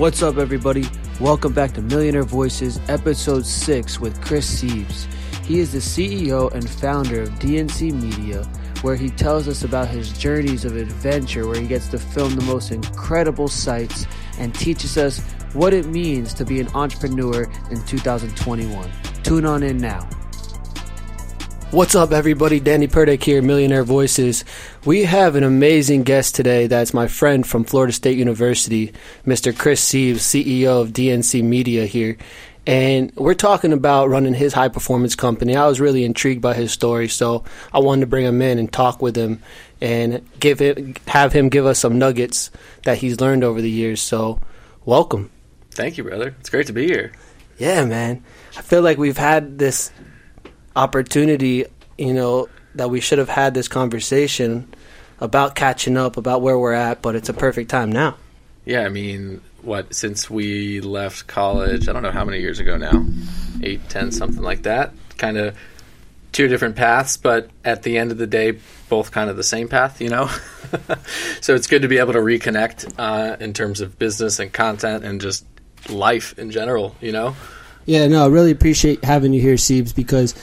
What's up, everybody? Welcome back to Millionaire Voices, episode 6 with Chris Siebes. He is the CEO and founder of DNC Media, where he tells us about his journeys of adventure, where he gets to film the most incredible sights and teaches us what it means to be an entrepreneur in 2021. Tune on in now. What's up, everybody? Danny Purdick here, Millionaire Voices. We have an amazing guest today that's my friend from Florida State University, Mr. Chris Siebes, CEO of DNC Media here. And we're talking about running his high performance company. I was really intrigued by his story, so I wanted to bring him in and talk with him and give it, have him give us some nuggets that he's learned over the years. So, welcome. Thank you, brother. It's great to be here. Yeah, man. I feel like we've had this opportunity, you know, that we should have had this conversation about catching up, about where we're at, but it's a perfect time now. Yeah, I mean, what, since we left college, I don't know how many years ago now, eight, ten, something like that, kind of two different paths, but at the end of the day, both kind of the same path, you know? so it's good to be able to reconnect uh, in terms of business and content and just life in general, you know? Yeah, no, I really appreciate having you here, Siebes, because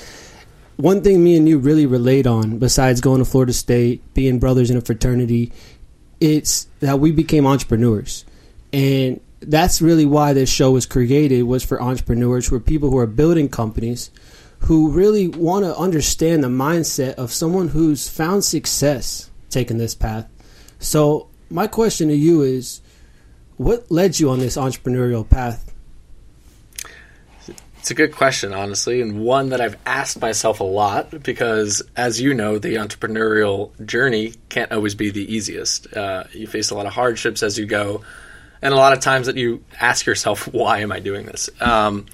one thing me and you really relate on, besides going to Florida State, being brothers in a fraternity, it's that we became entrepreneurs. And that's really why this show was created was for entrepreneurs are people who are building companies who really want to understand the mindset of someone who's found success taking this path. So my question to you is what led you on this entrepreneurial path? It's a good question, honestly, and one that I've asked myself a lot because, as you know, the entrepreneurial journey can't always be the easiest. Uh, you face a lot of hardships as you go, and a lot of times that you ask yourself, why am I doing this? Um,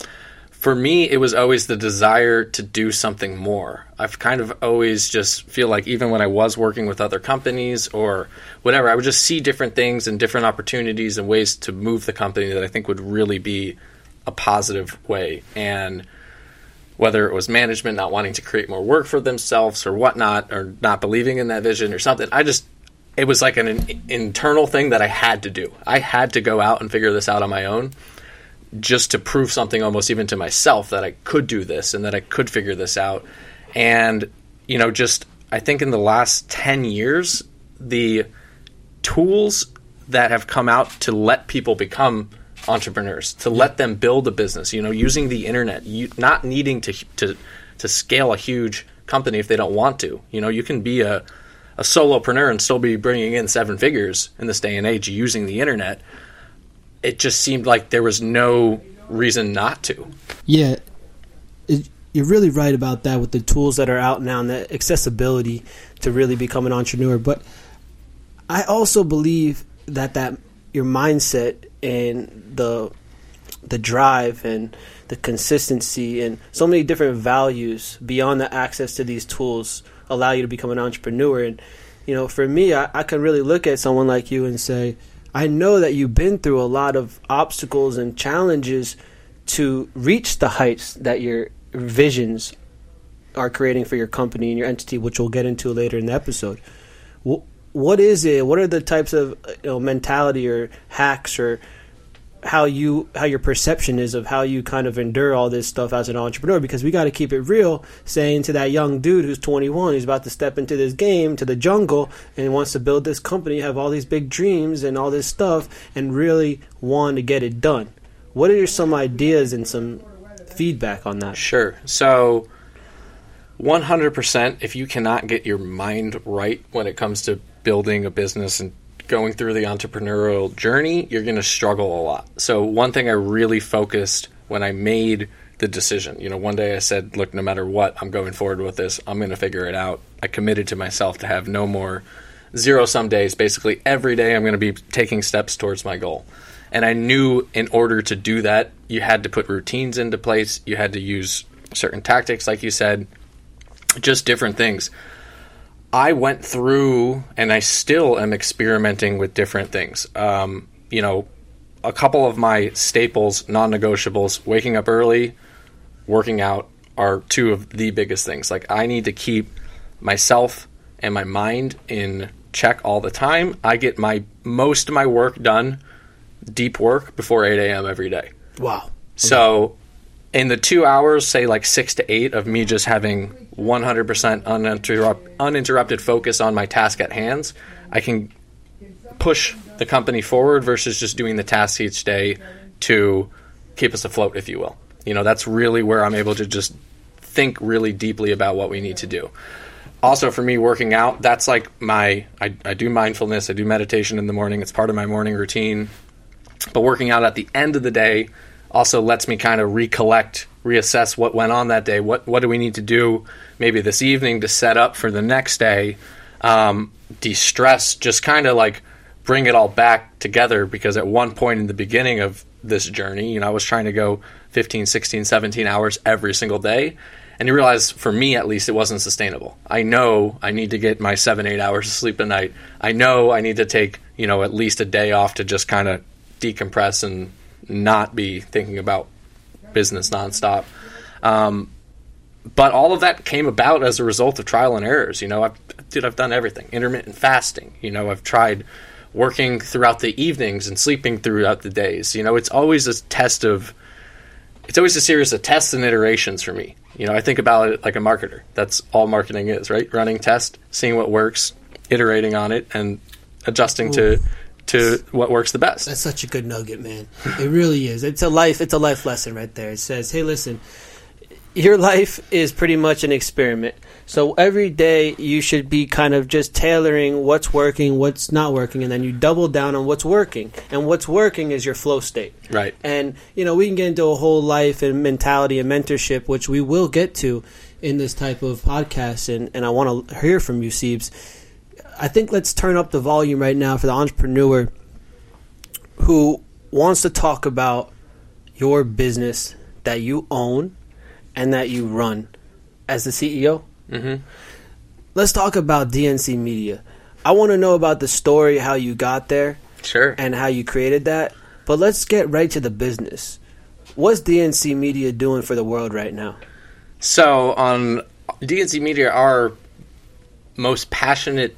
for me, it was always the desire to do something more. I've kind of always just feel like even when I was working with other companies or whatever, I would just see different things and different opportunities and ways to move the company that I think would really be a positive way. And whether it was management not wanting to create more work for themselves or whatnot, or not believing in that vision or something, I just, it was like an, an internal thing that I had to do. I had to go out and figure this out on my own just to prove something almost even to myself that I could do this and that I could figure this out. And, you know, just, I think in the last 10 years, the tools that have come out to let people become entrepreneurs to let them build a business. You know, using the internet, you, not needing to to to scale a huge company if they don't want to. You know, you can be a a solopreneur and still be bringing in seven figures in this day and age using the internet. It just seemed like there was no reason not to. Yeah, you're really right about that with the tools that are out now and the accessibility to really become an entrepreneur. But I also believe that that your mindset and the the drive and the consistency and so many different values beyond the access to these tools allow you to become an entrepreneur. And you know for me I, I can really look at someone like you and say i know that you've been through a lot of obstacles and challenges to reach the heights that your visions are creating for your company and your entity which we'll get into later in the episode what is it? What are the types of you know, mentality or hacks or how you how your perception is of how you kind of endure all this stuff as an entrepreneur? Because we got to keep it real. Saying to that young dude who's 21, who's about to step into this game, to the jungle, and wants to build this company, have all these big dreams and all this stuff, and really want to get it done. What are some ideas and some feedback on that? Sure. So. 100% if you cannot get your mind right when it comes to building a business and going through the entrepreneurial journey, you're going to struggle a lot. So, one thing I really focused when I made the decision, you know, one day I said, look, no matter what, I'm going forward with this. I'm going to figure it out. I committed to myself to have no more zero sum days. Basically, every day I'm going to be taking steps towards my goal. And I knew in order to do that, you had to put routines into place, you had to use certain tactics, like you said, just different things. I went through and I still am experimenting with different things. Um, you know, a couple of my staples, non negotiables, waking up early, working out are two of the biggest things. Like, I need to keep myself and my mind in check all the time. I get my most of my work done deep work before 8 a.m. every day. Wow. So, in the two hours, say like six to eight of me just having 100% uninterrupt, uninterrupted focus on my task at hands, I can push the company forward versus just doing the tasks each day to keep us afloat, if you will. You know, that's really where I'm able to just think really deeply about what we need to do. Also, for me, working out, that's like my, I, I do mindfulness, I do meditation in the morning, it's part of my morning routine. But working out at the end of the day also lets me kind of recollect, reassess what went on that day. What what do we need to do maybe this evening to set up for the next day? Um, de-stress, just kind of like bring it all back together because at one point in the beginning of this journey, you know, I was trying to go 15, 16, 17 hours every single day. And you realize, for me at least, it wasn't sustainable. I know I need to get my seven, eight hours of sleep a night. I know I need to take, you know, at least a day off to just kind of decompress and not be thinking about business nonstop. Um, but all of that came about as a result of trial and errors. You know, I've, dude, I've done everything. Intermittent fasting. You know, I've tried working throughout the evenings and sleeping throughout the days. You know, it's always a test of. It's always a series of tests and iterations for me. You know, I think about it like a marketer. That's all marketing is, right? Running test, seeing what works, iterating on it, and adjusting Ooh. to to what works the best. That's such a good nugget, man. It really is. It's a life. It's a life lesson right there. It says, "Hey, listen, your life is pretty much an experiment. So every day you should be kind of just tailoring what's working, what's not working, and then you double down on what's working. And what's working is your flow state. Right. And you know we can get into a whole life and mentality and mentorship, which we will get to in this type of podcast. And and I want to hear from you, Siebes I think let's turn up the volume right now for the entrepreneur who wants to talk about your business that you own and that you run as the CEO. Mm-hmm. Let's talk about DNC Media. I want to know about the story, how you got there, sure, and how you created that. But let's get right to the business. What's DNC Media doing for the world right now? So on DNC Media, our most passionate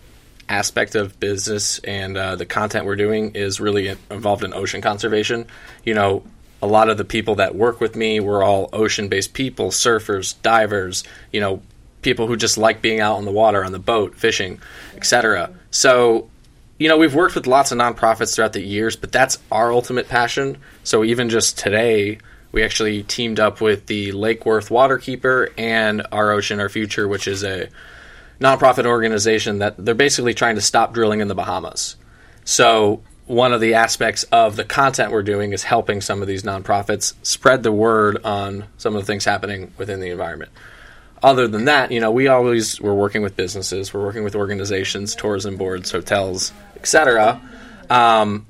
aspect of business and uh, the content we're doing is really involved in ocean conservation. You know, a lot of the people that work with me, we're all ocean based people, surfers, divers, you know, people who just like being out on the water, on the boat, fishing, etc. So, you know, we've worked with lots of nonprofits throughout the years, but that's our ultimate passion. So even just today, we actually teamed up with the Lake Worth Waterkeeper and Our Ocean, Our Future, which is a nonprofit organization that they're basically trying to stop drilling in the Bahamas. So one of the aspects of the content we're doing is helping some of these nonprofits spread the word on some of the things happening within the environment. Other than that, you know, we always we're working with businesses, we're working with organizations, tourism boards, hotels, etc. Um,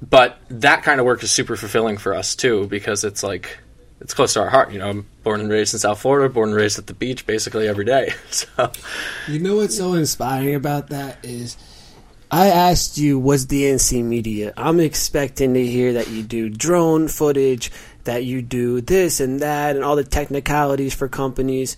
but that kind of work is super fulfilling for us too because it's like it's close to our heart. You know, I'm born and raised in South Florida, born and raised at the beach basically every day. So, you know what's so inspiring about that is. I asked you what's DNC Media. I'm expecting to hear that you do drone footage, that you do this and that, and all the technicalities for companies,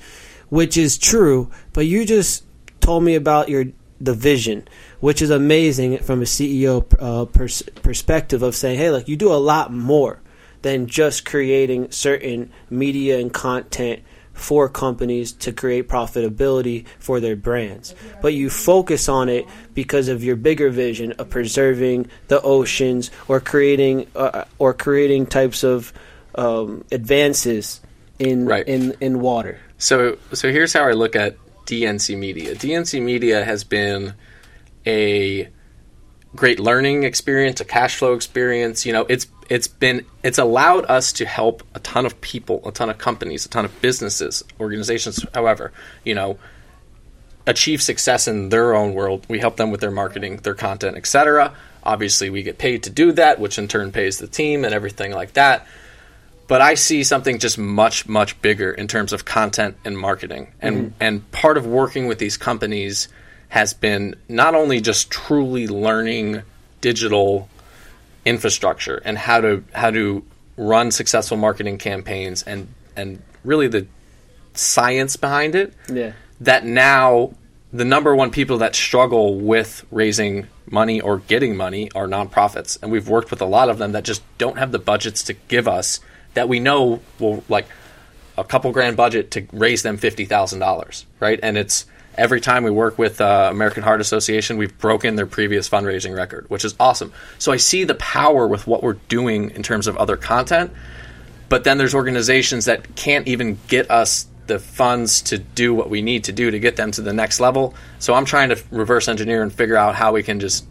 which is true. But you just told me about your the vision, which is amazing from a CEO uh, pers- perspective of saying, "Hey, look, you do a lot more." Than just creating certain media and content for companies to create profitability for their brands. But you focus on it because of your bigger vision of preserving the oceans or creating uh, or creating types of um, advances in right. in in water. So so here's how I look at DNC Media. DNC Media has been a great learning experience, a cash flow experience. You know, it's it's been it's allowed us to help a ton of people, a ton of companies, a ton of businesses, organizations, however, you know, achieve success in their own world. We help them with their marketing, their content, etc. Obviously, we get paid to do that, which in turn pays the team and everything like that. But I see something just much much bigger in terms of content and marketing. And mm-hmm. and part of working with these companies has been not only just truly learning digital infrastructure and how to how to run successful marketing campaigns and and really the science behind it. Yeah. That now the number one people that struggle with raising money or getting money are nonprofits, and we've worked with a lot of them that just don't have the budgets to give us that we know will like a couple grand budget to raise them fifty thousand dollars, right? And it's every time we work with uh, American Heart Association, we've broken their previous fundraising record, which is awesome. So I see the power with what we're doing in terms of other content, but then there's organizations that can't even get us the funds to do what we need to do to get them to the next level. So I'm trying to reverse engineer and figure out how we can just.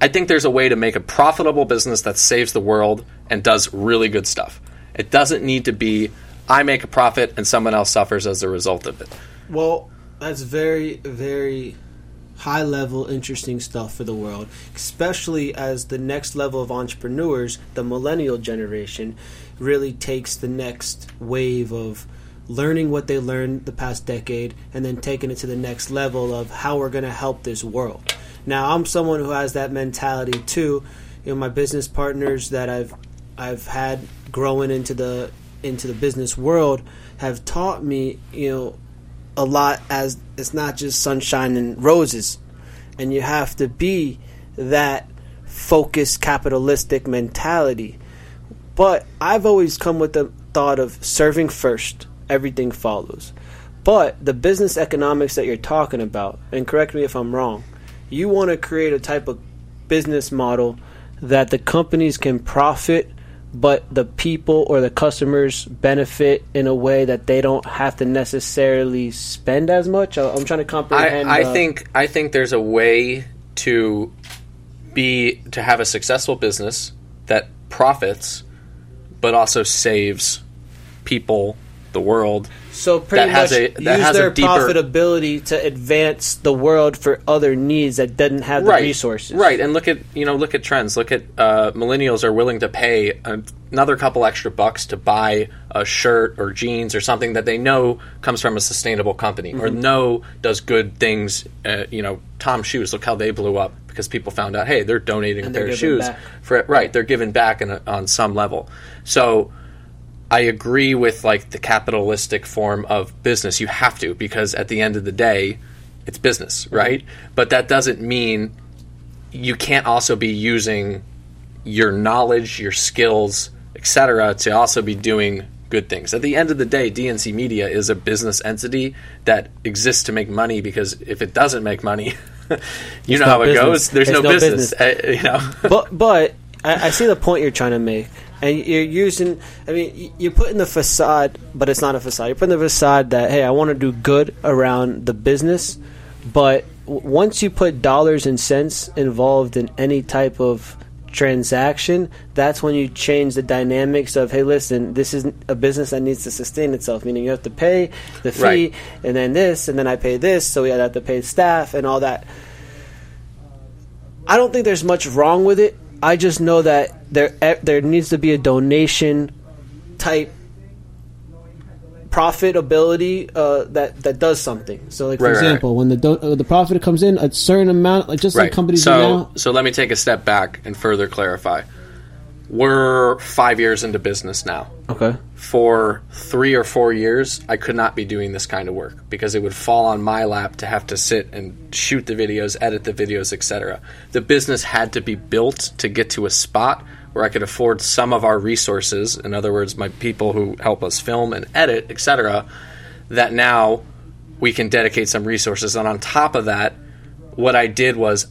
I think there's a way to make a profitable business that saves the world and does really good stuff. It doesn't need to be I make a profit and someone else suffers as a result of it. Well, that's very, very high level, interesting stuff for the world, especially as the next level of entrepreneurs, the millennial generation, really takes the next wave of learning what they learned the past decade and then taking it to the next level of how we're going to help this world. Now, I'm someone who has that mentality too. You know, my business partners that I've I've had growing into the into the business world have taught me, you know, a lot as it's not just sunshine and roses. And you have to be that focused capitalistic mentality. But I've always come with the thought of serving first everything follows. But the business economics that you're talking about, and correct me if I'm wrong, you want to create a type of business model that the companies can profit, but the people or the customers benefit in a way that they don't have to necessarily spend as much. I'm trying to comprehend. I, I uh, think I think there's a way to be to have a successful business that profits, but also saves people the world. So pretty much a- use their deeper- profitability to advance the world for other needs that doesn't have the right, resources. Right, and look at you know look at trends. Look at uh, millennials are willing to pay another couple extra bucks to buy a shirt or jeans or something that they know comes from a sustainable company or Mm-hmm. know does good things. Uh, you know, Tom shoes. Look how they blew up because people found out, hey, they're donating And a pair of shoes back. for right. They're giving back in a, on some level. So. I agree with like the capitalistic form of business. You have to because at the end of the day, it's business, right? But that doesn't mean you can't also be using your knowledge, your skills, etc., to also be doing good things. At the end of the day, DNC Media is a business entity that exists to make money because if it doesn't make money, you know no how it goes. There's no, no business. business. You know. but but I, I see the point you're trying to make, and you're using. I mean, you're putting the facade, but it's not a facade. You're putting the facade that hey, I want to do good around the business, but w- once you put dollars and cents involved in any type of transaction, that's when you change the dynamics of hey, listen, this is a business that needs to sustain itself. Meaning you have to pay the fee, Right. and then this, and then I pay this, so we have to pay staff and all that. I don't think there's much wrong with it. I just know that there there needs to be a donation type profitability uh, that that does something. So, like for Right, right, example, when the do- uh, the profit comes in, a certain amount, like just like companies do so, now. So let me take a step back and further clarify. We're five years into business now. Okay. For three or four years, I could not be doing this kind of work because it would fall on my lap to have to sit and shoot the videos, edit the videos, etc. The business had to be built to get to a spot where I could afford some of our resources, in other words, my people who help us film and edit, etc., that now we can dedicate some resources. And on top of that, what I did was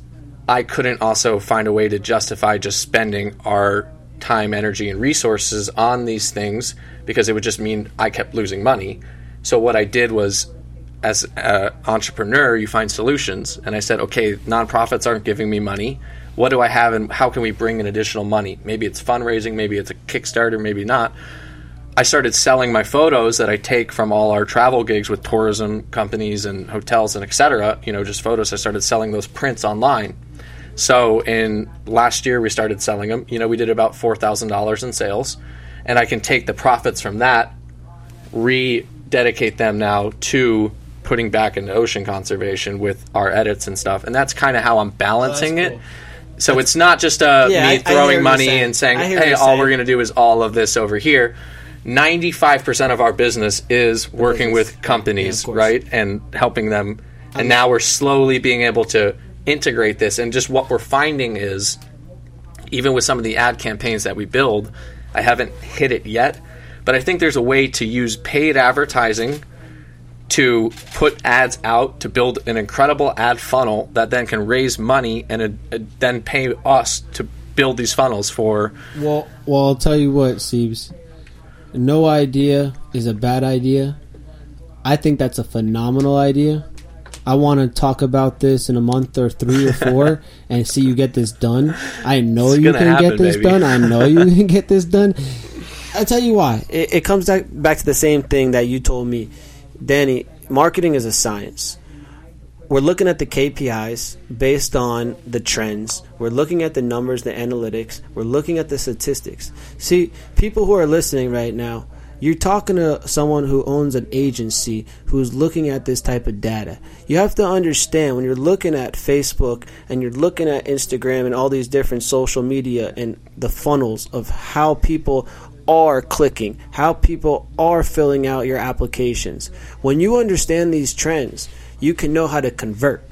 I couldn't also find a way to justify just spending our time, energy, and resources on these things because it would just mean I kept losing money. So what I did was, as an entrepreneur, you find solutions, and I said, okay, nonprofits aren't giving me money. What do I have, and how can we bring in additional money? Maybe it's fundraising, maybe it's a Kickstarter, maybe not. I started selling my photos that I take from all our travel gigs with tourism companies and hotels and et cetera. You know, just photos. I started selling those prints online. So in last year we started selling them. You know, we did about four thousand dollars in sales, and I can take the profits from that, rededicate them now to putting back into ocean conservation with our edits and stuff. And that's kind of how I'm balancing cool. it. So it's not just uh, Yeah, me throwing money saying. and saying, I hear what "Hey, all saying. we're going to do is all of this over here." Ninety-five percent of our business is working business. with companies, Yeah, right, and helping them and now we're slowly being able to integrate this. And just what we're finding is, even with some of the ad campaigns that we build, I haven't hit it yet, but I think there's a way to use paid advertising to put ads out to build an incredible ad funnel that then can raise money and uh, uh, then pay us to build these funnels for. Well, well, I'll tell you what, Siebes. No idea is a bad idea. I think that's a phenomenal idea. I want to talk about this in a month or three or four and see you get this done. I know it's you can happen, get this baby. done. I know you can get this done. I tell you why. It, it comes back back to the same thing that you told me, Danny. Marketing is a science. We're looking at the KPIs based on the trends. We're looking at the numbers, the analytics. We're looking at the statistics. See, people who are listening right now you're talking to someone who owns an agency who's looking at this type of data. You have to understand when you're looking at Facebook and you're looking at Instagram and all these different social media and the funnels of how people are clicking, how people are filling out your applications. When you understand these trends, you can know how to convert.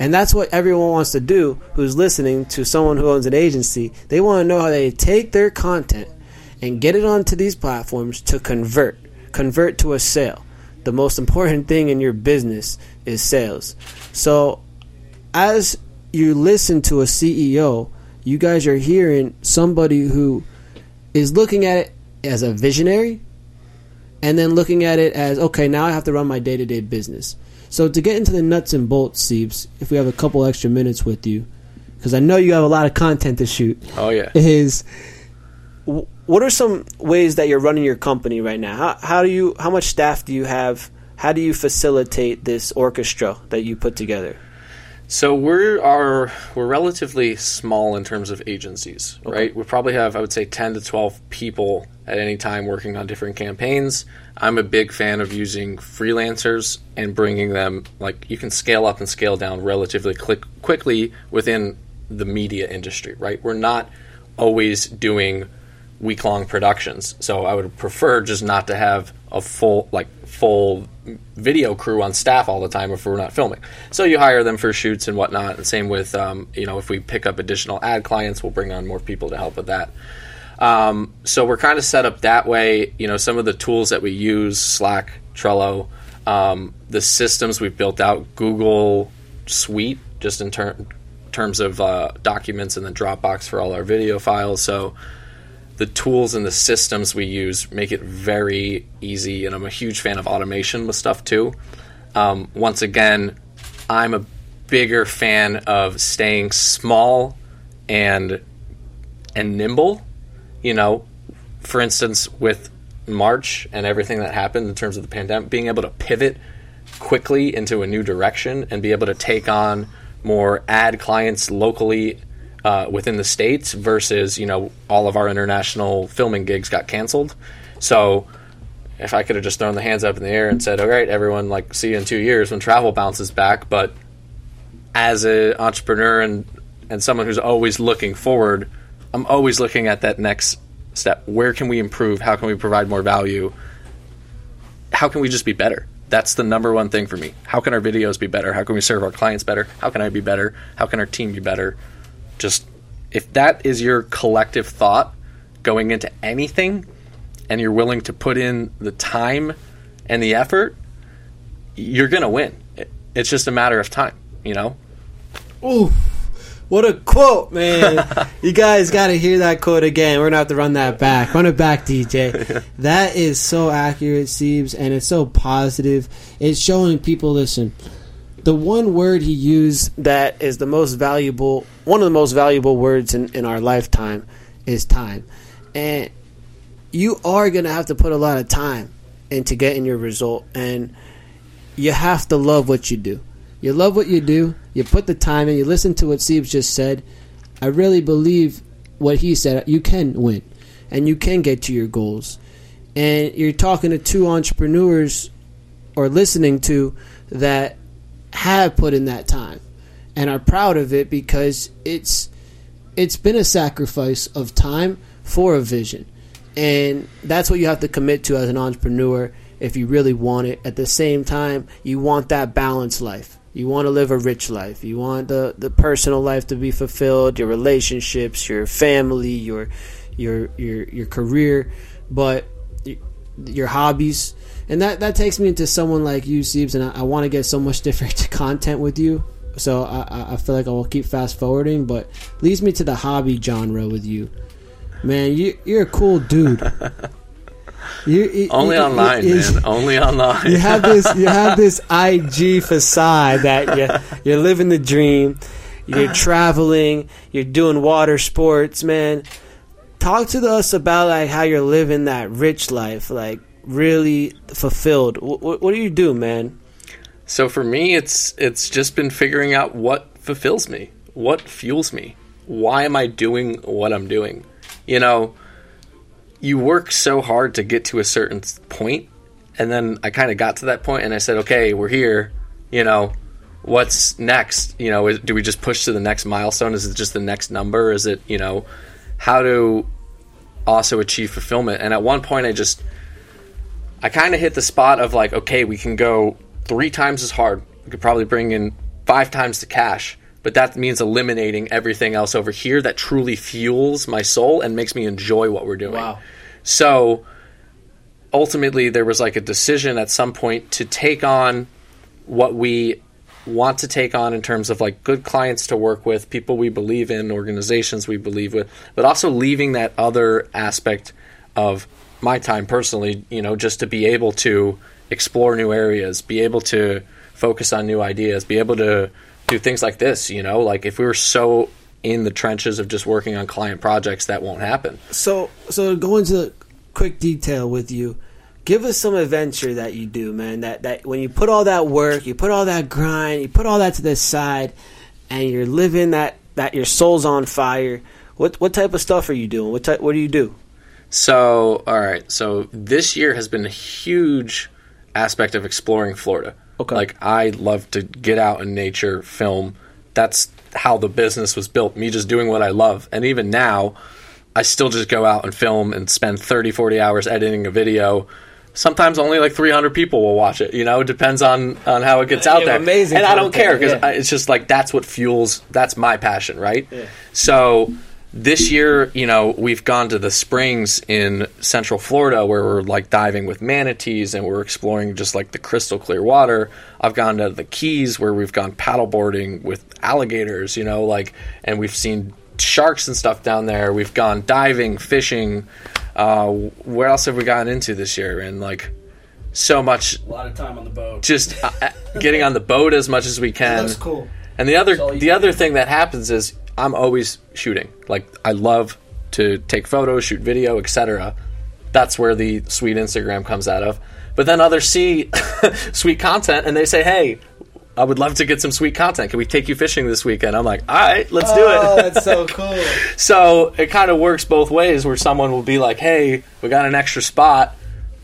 And that's what everyone wants to do who's listening to someone who owns an agency. They want to know how they take their content and get it onto these platforms to convert, convert to a sale. The most important thing in your business is sales. So, as you listen to a CEO, you guys are hearing somebody who is looking at it as a visionary and then looking at it as okay, now I have to run my day to day business. So, to get into the nuts and bolts, Siebes, if we have a couple extra minutes with you, because I know you have a lot of content to shoot. Oh, yeah. Is what are some ways that you're running your company right now? How, how do you how much staff do you have? How do you facilitate this orchestra that you put together? So we're are we're relatively small in terms of agencies, okay. right? We probably have I would say 10 to 12 people at any time working on different campaigns. I'm a big fan of using freelancers and bringing them like you can scale up and scale down relatively quick, quickly within the media industry, right? We're not always doing week long productions. So I would prefer just not to have a full like full video crew on staff all the time if we're not filming. So you hire them for shoots and whatnot. And same with um, you know if we pick up additional ad clients, we'll bring on more people to help with that. Um, so we're kind of set up that way. You know some of the tools that we use, Slack, Trello, um, the systems we've built out, Google Suite, just in ter- terms of uh, documents and the Dropbox for all our video files. So the tools and the systems we use make it very easy, and I'm a huge fan of automation with stuff too. Um, once again, I'm a bigger fan of staying small and and nimble. You know, for instance, with March and everything that happened in terms of the pandemic, being able to pivot quickly into a new direction and be able to take on more ad clients locally uh, within the states versus you know all of our international filming gigs got canceled. So if I could have just thrown the hands up in the air and said, "All right, everyone, like see you in two years when travel bounces back," but as an entrepreneur and and someone who's always looking forward, I'm always looking at that next step. Where can we improve? How can we provide more value? How can we just be better? That's the number one thing for me. How can our videos be better? How can we serve our clients better? How can I be better? How can our team be better? Just if that is your collective thought going into anything and you're willing to put in the time and the effort, you're going to win. It's just a matter of time, you know? Ooh, what a quote, man. you guys got to hear that quote again. We're going to have to run that back. Run it back, DJ. that is so accurate, Siebes, and it's so positive. It's showing people, listen, the one word he used that is the most valuable, one of the most valuable words in, in our lifetime is time. And you are going to have to put a lot of time into getting your result. And you have to love what you do. You love what you do, you put the time in, you listen to what Steve just said. I really believe what he said. You can win and you can get to your goals. And you're talking to two entrepreneurs or listening to that have put in that time and are proud of it because it's it's been a sacrifice of time for a vision. And that's what you have to commit to as an entrepreneur if you really want it. At the same time, you want that balanced life. You want to live a rich life. You want the the personal life to be fulfilled, your relationships, your family, your your your your career, but your hobbies. And that that takes me into someone like you, Siebes, and I, I want to get so much different content with you. So I, I- feel like I will keep fast forwarding, but leads me to the hobby genre with you. Man, you you're a cool dude. You, you- Only you- online, man. Only online. you have this you have this IG facade that you you're living the dream. You're traveling. You're doing water sports, man. Talk to us about like how you're living that rich life, like really fulfilled. What, what do you do, man? So for me, it's it's just been figuring out what fulfills me, what fuels me. Why am I doing what I'm doing? You know, you work so hard to get to a certain point, and then I kind of got to that point, and I said, okay, we're here. You know, what's next? You know, do we just push to the next milestone? Is it just the next number? Is it you know, how to also achieve fulfillment? And at one point, I just I kind of hit the spot of like, okay, we can go three times as hard. We could probably bring in five times the cash, but that means eliminating everything else over here that truly fuels my soul and makes me enjoy what we're doing. Wow. So ultimately, there was like a decision at some point to take on what we want to take on in terms of like good clients to work with, people we believe in, organizations we believe with, but also leaving that other aspect of my time personally, you know, just to be able to explore new areas, be able to focus on new ideas, be able to do things like this, you know, like if we were so in the trenches of just working on client projects, that won't happen. So, so to go into quick detail with you, give us some adventure that you do, man. That that when you put all that work, you put all that grind, you put all that to the side, and you're living that that your soul's on fire. What what type of stuff are you doing? What type, what do you do? So, all right. So this year has been a huge aspect of exploring Florida. Okay. Like I love to get out in nature, film. That's how the business was built. Me just doing what I love. And even now, I still just go out and film and spend 30, 40 hours editing a video. Sometimes only like 300 people will watch it. You know, it depends on on how it gets out Yeah, there. amazing And I don't care because yeah. it's just like that's what fuels. That's my passion, right? Yeah. So this year, you know, we've gone to the springs in Central Florida where we're like diving with manatees and we're exploring just like the crystal clear water. I've gone to the Keys where we've gone paddleboarding with alligators, you know, like, and we've seen sharks and stuff down there. We've gone diving, fishing. Uh, where else have we gotten into this year? And like, so much A lot of time on the boat. just uh, uh, getting on the boat as much as we can. That's cool. And the other the other thing that happens is I'm always shooting. Like I love to take photos, shoot video, etc. That's where the sweet Instagram comes out of. But then others see sweet content and they say, "Hey, I would love to get some sweet content. Can we take you fishing this weekend?" I'm like, "All right, let's do it." Oh, that's so cool. so it kind of works both ways where someone will be like, "Hey, we got an extra spot.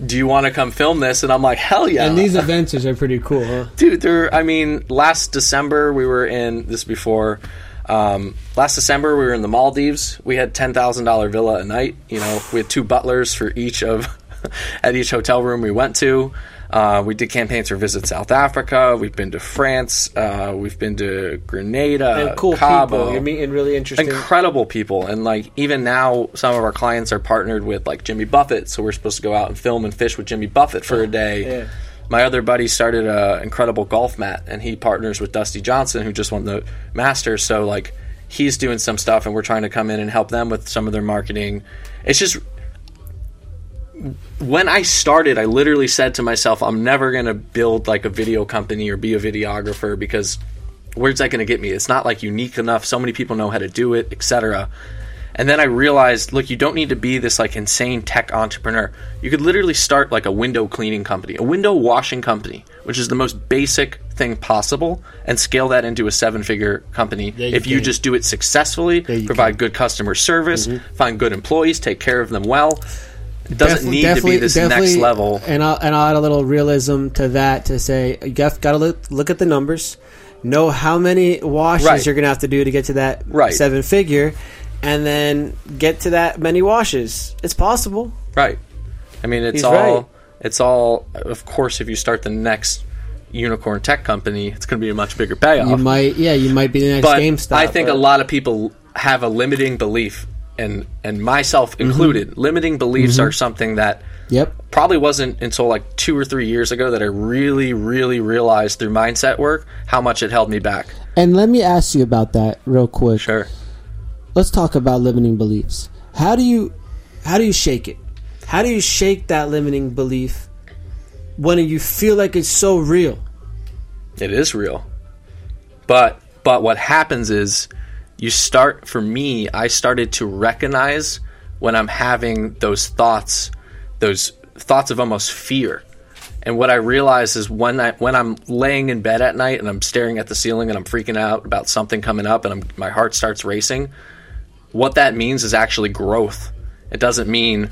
Do you want to come film this?" And I'm like, "Hell yeah!" And these adventures are pretty cool, huh? dude there i mean last december we were in this before um, last december we were in the maldives. We had $10000 villa a night. You know we had two butlers for each of at each hotel room we went to. Uh, we did campaigns for visit south africa. We've been to france. Uh, we've been to grenada And cool Cabo. People. You're meeting really interesting. incredible people. And like even now some of our clients are partnered with like jimmy buffett. So we're supposed to go out and film and fish with jimmy buffett for a day. Yeah. My other buddy started an incredible golf mat and he partners with Dustin Johnson who just won the masters so like he's doing some stuff and we're trying to come in and help them with some of their marketing it's just when I started, I literally said to myself, I'm never going to build like a video company or be a videographer because where's that going to get me? It's not like unique enough. So many people know how to do it, etc. And then I realized, look, you don't need to be this like insane tech entrepreneur. You could literally start like a window cleaning company, a window washing company, which is the most basic thing possible, and scale that into a seven-figure company Yeah, you if you just do it successfully, you provide good customer service, mm-hmm. find good employees, take care of them well. It doesn't Defi- need to be this next level. And I'll, and I'll add a little realism to that to say you got to look, look at the numbers, know how many washes Right. you're going to have to do to get to that Right. seven figure, and then get to that many washes. It's possible. Right. I mean, it's He's all right. it's all of course if you start the next unicorn tech company, it's going to be a much bigger payoff. You might, yeah, you might be the next but GameStop. I think a lot of people have a limiting belief, and and myself Mm-hmm. included. Limiting beliefs are something that Yep. probably wasn't until like two or three years ago that I really, really realized through mindset work how much it held me back. And let me ask you about that real quick. Sure. Let's talk about limiting beliefs. How do you how do you shake it? How do you shake that limiting belief when you feel like it's so real? It is real. But but what happens is you start for me, I started to recognize when I'm having those thoughts, those thoughts of almost fear. And what I realize is when I when I'm laying in bed at night and I'm staring at the ceiling and I'm freaking out about something coming up and I'm, my heart starts racing, what that means is actually growth. It doesn't mean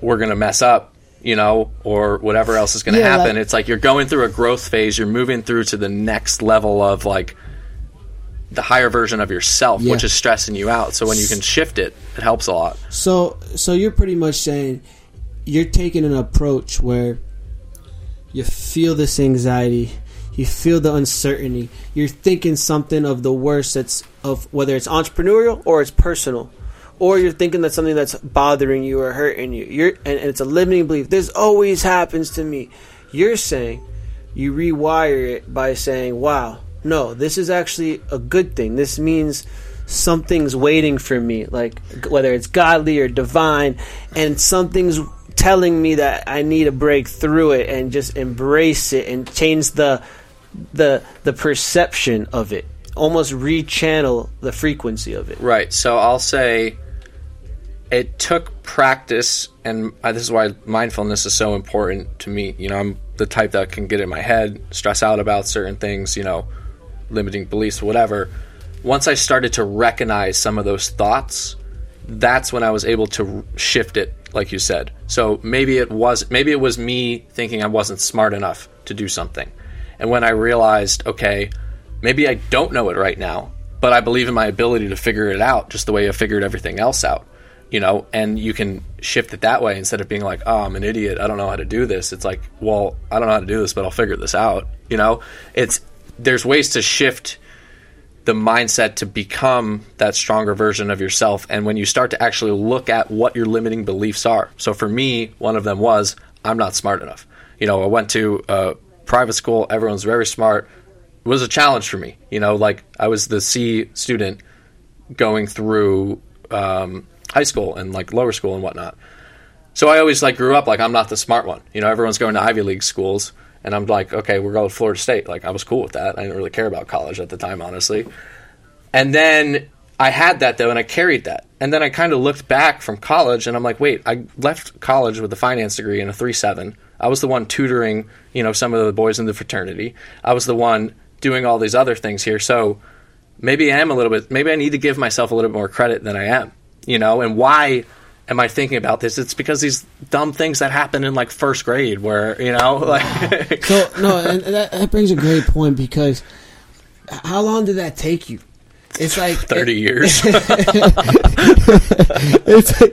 we're going to mess up, you know, or whatever else is going to Yeah, happen. like- it's like you're going through a growth phase. You're moving through to the next level of like the higher version of yourself, Yeah. which is stressing you out. So when you can shift it, it helps a lot. So so you're pretty much saying you're taking an approach where you feel this anxiety, you feel the uncertainty, you're thinking something of the worst that's of whether it's entrepreneurial or it's personal. Or you're thinking that something that's bothering you or hurting you. You're and, and it's a limiting belief. This always happens to me. You're saying you rewire it by saying, Wow, no, this is actually a good thing. This means something's waiting for me, like whether it's godly or divine, and something's telling me that I need to break through it and just embrace it and change the the the perception of it. Almost rechannel the frequency of it. Right. So I'll say it took practice, and this is why mindfulness is so important to me. You know, I'm the type that can get in my head, stress out about certain things, you know, limiting beliefs, whatever. Once I started to recognize some of those thoughts, that's when I was able to shift it, like you said. So maybe it was maybe it was me thinking I wasn't smart enough to do something. And when I realized, okay, maybe I don't know it right now, but I believe in my ability to figure it out just the way I figured everything else out. You know, and you can shift it that way instead of being like, "Oh, I'm an idiot. I don't know how to do this." It's like, "Well, I don't know how to do this, but I'll figure this out." You know, it's there's ways to shift the mindset to become that stronger version of yourself. And when you start to actually look at what your limiting beliefs are. So for me, one of them was, I'm not smart enough. You know, I went to a private school, everyone's very smart. It was a challenge for me. You know, like I was the C student going through um, high school and like lower school and whatnot. So I always like grew up like I'm not the smart one. You know, everyone's going to Ivy League schools, and I'm like, okay, we're going to Florida State. Like I was cool with that. I didn't really care about college at the time, honestly. And then I had that though, and I carried that. And then I kind of looked back from college, and I'm like, wait, I left college with a finance degree and a three seven. I was the one tutoring, you know, some of the boys in the fraternity. I was the one doing all these other things here. So maybe I am a little bit. Maybe I need to give myself a little bit more credit than I am. You know, and why am I thinking about this? It's because these dumb things that happen in like first grade, where you know, like So no, and that, that brings a great point because how long did that take you? It's like thirty years. it's like,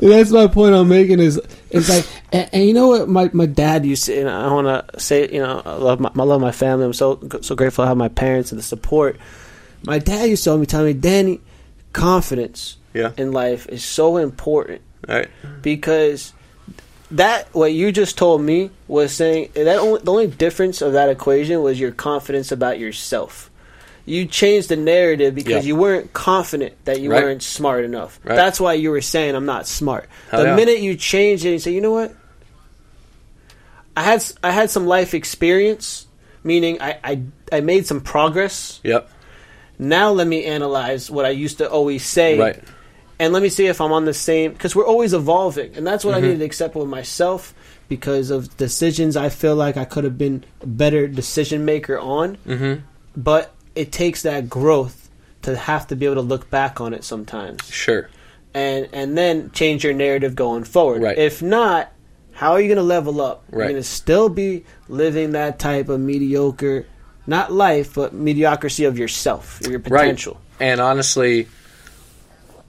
that's my point I'm making is it's like and, and you know what my, my dad used to and I want to say you know I love my I love my family I'm so so grateful to have my parents and the support my dad used to always tell me Danny confidence Yeah. in life is so important right. because that what you just told me was saying that only, the only difference of that equation was your confidence about yourself. You changed the narrative because Yeah. you weren't confident that you Right. weren't smart enough. Right. That's why you were saying I'm not smart. Hell the yeah. minute you changed it and say, you know what, I had I had some life experience, meaning I I, I made some progress. Yep. Now let me analyze what I used to always say Right. and let me see if I'm on the same because we're always evolving, and that's what Mm-hmm. I needed to accept with myself because of decisions I feel like I could have been a better decision maker on, Mm-hmm. but it takes that growth to have to be able to look back on it sometimes, Sure. and and then change your narrative going forward. Right. If not, how are you going to level up? You're Right. going to still be living that type of mediocre, not life, but mediocrity of yourself, your potential. Right. And honestly,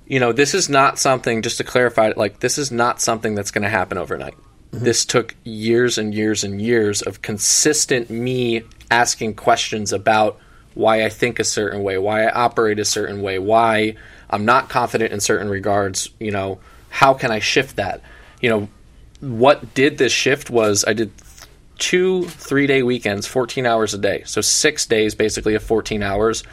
you know, this is not something. Just to clarify, like this is not something that's going to happen overnight. Mm-hmm. this took years and years and years of consistent me asking questions about why I think a certain way, why I operate a certain way, why I'm not confident in certain regards, you know, how can I shift that? You know, what did this shift was I did two three day weekends, 14 hours a day. So six days basically of 14 hours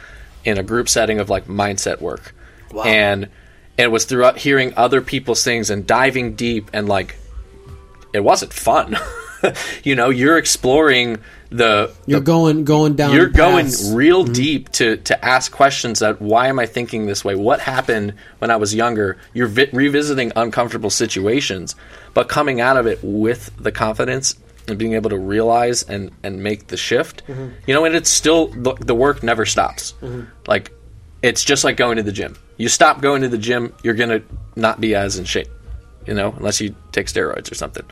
in a group setting of like mindset work. Wow. And it was throughout hearing other people's things and diving deep and like it wasn't fun. you know, you're exploring the You're going going down. you're going real mm-hmm. deep to to ask questions that why am I thinking this way? What happened when I was younger? You're vi- revisiting uncomfortable situations, but coming out of it with the confidence and being able to realize and and make the shift. Mm-hmm. You know, and it's still the, the work never stops. Mm-hmm. Like it's just like going to the gym. You stop going to the gym, you're gonna not be as in shape. You know, unless you take steroids or something.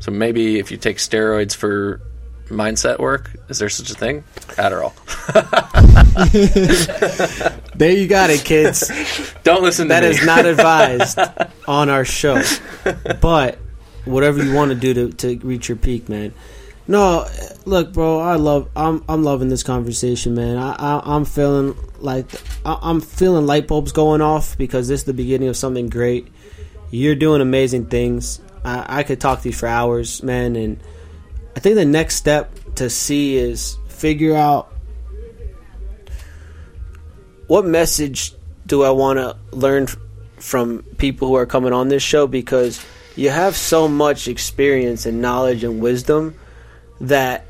So maybe if you take steroids for mindset work, is there such a thing? Adderall. There you got it, kids. Don't listen to That me. is not advised on our show. But whatever you want to do to, to reach your peak, man. No, look, bro. I love. I'm. I'm loving this conversation, man. I. I I'm feeling like. I, I'm feeling light bulbs going off because this is the beginning of something great. You're doing amazing things. I, I could talk to you for hours, man. And I think the next step to see is figure out what message do I want to learn from people who are coming on this show because you have so much experience and knowledge and wisdom that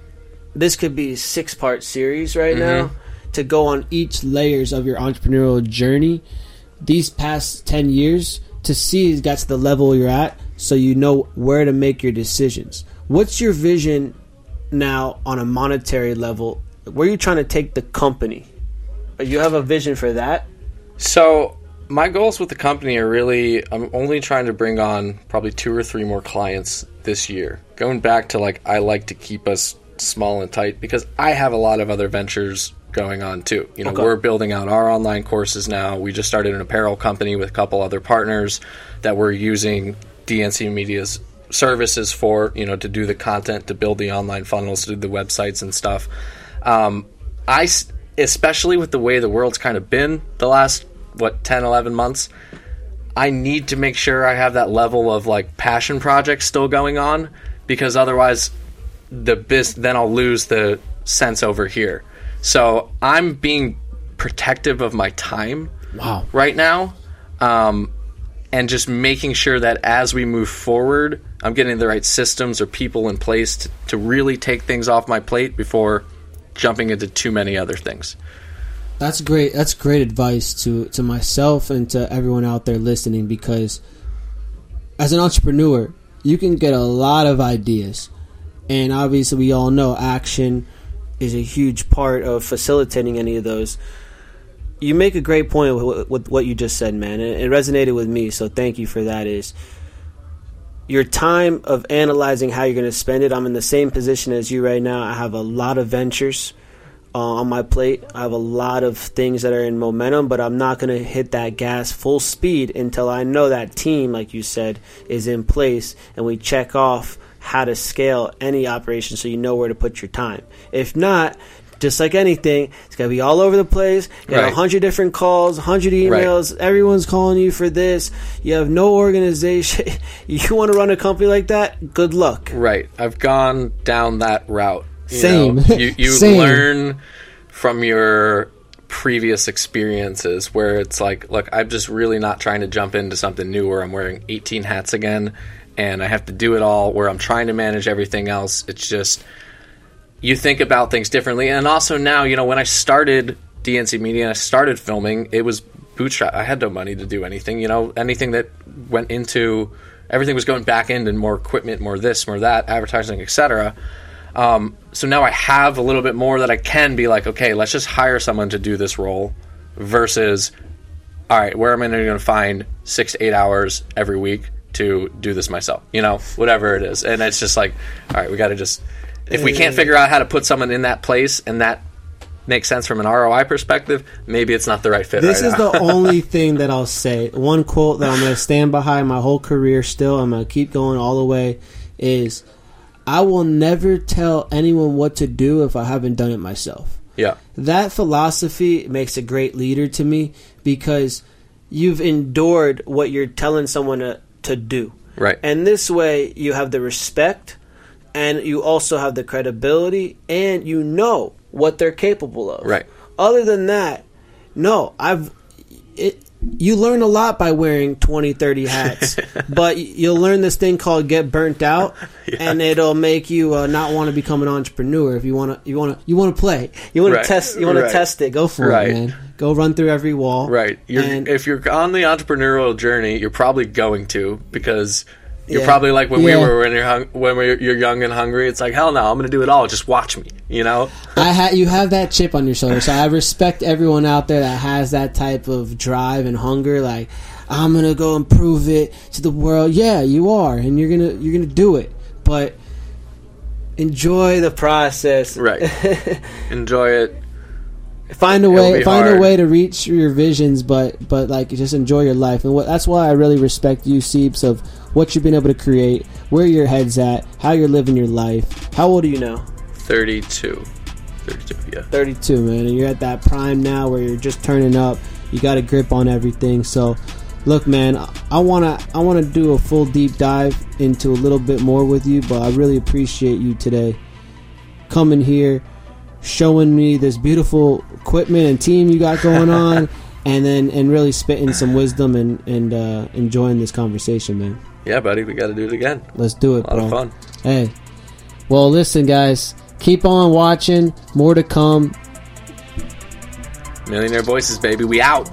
this could be a six part series right mm-hmm. now to go on each layers of your entrepreneurial journey these past 10 years to see to the level you're at so you know where to make your decisions what's your vision now on a monetary level where are you trying to take the company you have a vision for that So my goals with the company are really I'm only trying to bring on probably two or three more clients this year. Going back to like I like to keep us small and tight because I have a lot of other ventures going on too. You know, Okay. we're building out our online courses now. We just started an apparel company with a couple other partners that we're using DNC Media's services for, you know, to do the content, to build the online funnels, to do the websites and stuff. Um, I, especially with the way the world's kind of been the last, what, 10, 11 months, I need to make sure I have that level of like passion projects still going on because otherwise the bis then I'll lose the sense over here. So I'm being protective of my time wow right now, um, and just making sure that as we move forward, I'm getting the right systems or people in place to, to really take things off my plate before jumping into too many other things. That's great. That's great advice to to myself and to everyone out there listening because as an entrepreneur, you can get a lot of ideas. And obviously we all know action is a huge part of facilitating any of those. You make a great point with, with what you just said, man. and It resonated with me, so thank you for that is your time of analyzing how you're going to spend it. I'm in the same position as you right now. I have a lot of ventures uh, on my plate. I have a lot of things that are in momentum, but I'm not going to hit that gas full speed until I know that team, like you said, is in place and we check off how to scale any operation so you know where to put your time. If not, just like anything, it's gonna be all over the place. You got a Right. hundred different calls, a hundred emails. Everyone's calling you for this. You have no organization. you want to run a company like that? Good luck. Right. I've gone down that route. You Same. know, you you Same. learn from your previous experiences where it's like, look, I'm just really not trying to jump into something new where I'm wearing 18 hats again and I have to do it all where I'm trying to manage everything else. It's just you think about things differently. And also now, you know, when I started DNC Media and I started filming, it was bootstrap. I had no money to do anything. You know, anything that went into everything was going back in and more equipment, more this, more that, advertising, etc. Um, so now I have a little bit more that I can be like, okay, let's just hire someone to do this role versus, all right, where am I going to find six to eight hours every week to do this myself? You know, whatever it is. And it's just like, all right, we got to just, if we can't figure out how to put someone in that place and that makes sense from an ROI perspective, maybe it's not the right fit. This right is the only thing that I'll say. One quote that I'm going to stand behind my whole career still. I'm going to keep going all the way is I will never tell anyone what to do if I haven't done it myself. Yeah. That philosophy makes a great leader to me because you've endured what you're telling someone to, to do. Right. And this way you have the respect and you also have the credibility and you know what they're capable of. Right. Other than that, no, I've it you learn a lot by wearing 20 30 hats but you'll learn this thing called get burnt out and it'll make you uh, not want to become an entrepreneur if you want to you want to you want to play you want Right. to test you want to test it go for Right. it man go run through every wall Right. You're, And- if you're on the entrepreneurial journey, you're probably going to because you're Yeah. probably like when we were when you're hung, when we're, you're young and hungry. It's like hell no, I'm going to do it all. Just watch me. You know. I ha- you have that chip on your shoulder, so I respect everyone out there that has that type of drive and hunger. Like, I'm gonna go and prove it to the world. Yeah, you are, and you're gonna you're gonna do it. But enjoy the process. Right. Enjoy it. find a way find a way to reach your visions, but but like just enjoy your life. And what, that's why I really respect you, Seeps, of what you've been able to create, where your head's at, how you're living your life. How old are you now? 32. 32. Yeah. 32, man, and you're at that prime now where you're just turning up. You got a grip on everything. So, look, man, I wanna I wanna do a full deep dive into a little bit more with you, but I really appreciate you today coming here, showing me this beautiful equipment and team you got going on, and then and really spitting some wisdom and and uh, enjoying this conversation, man. Yeah, buddy. We got to do it again. Let's do it, A lot bro. of fun. Hey, well, listen, guys, keep on watching. More to come. Millionaire voices, baby. We out.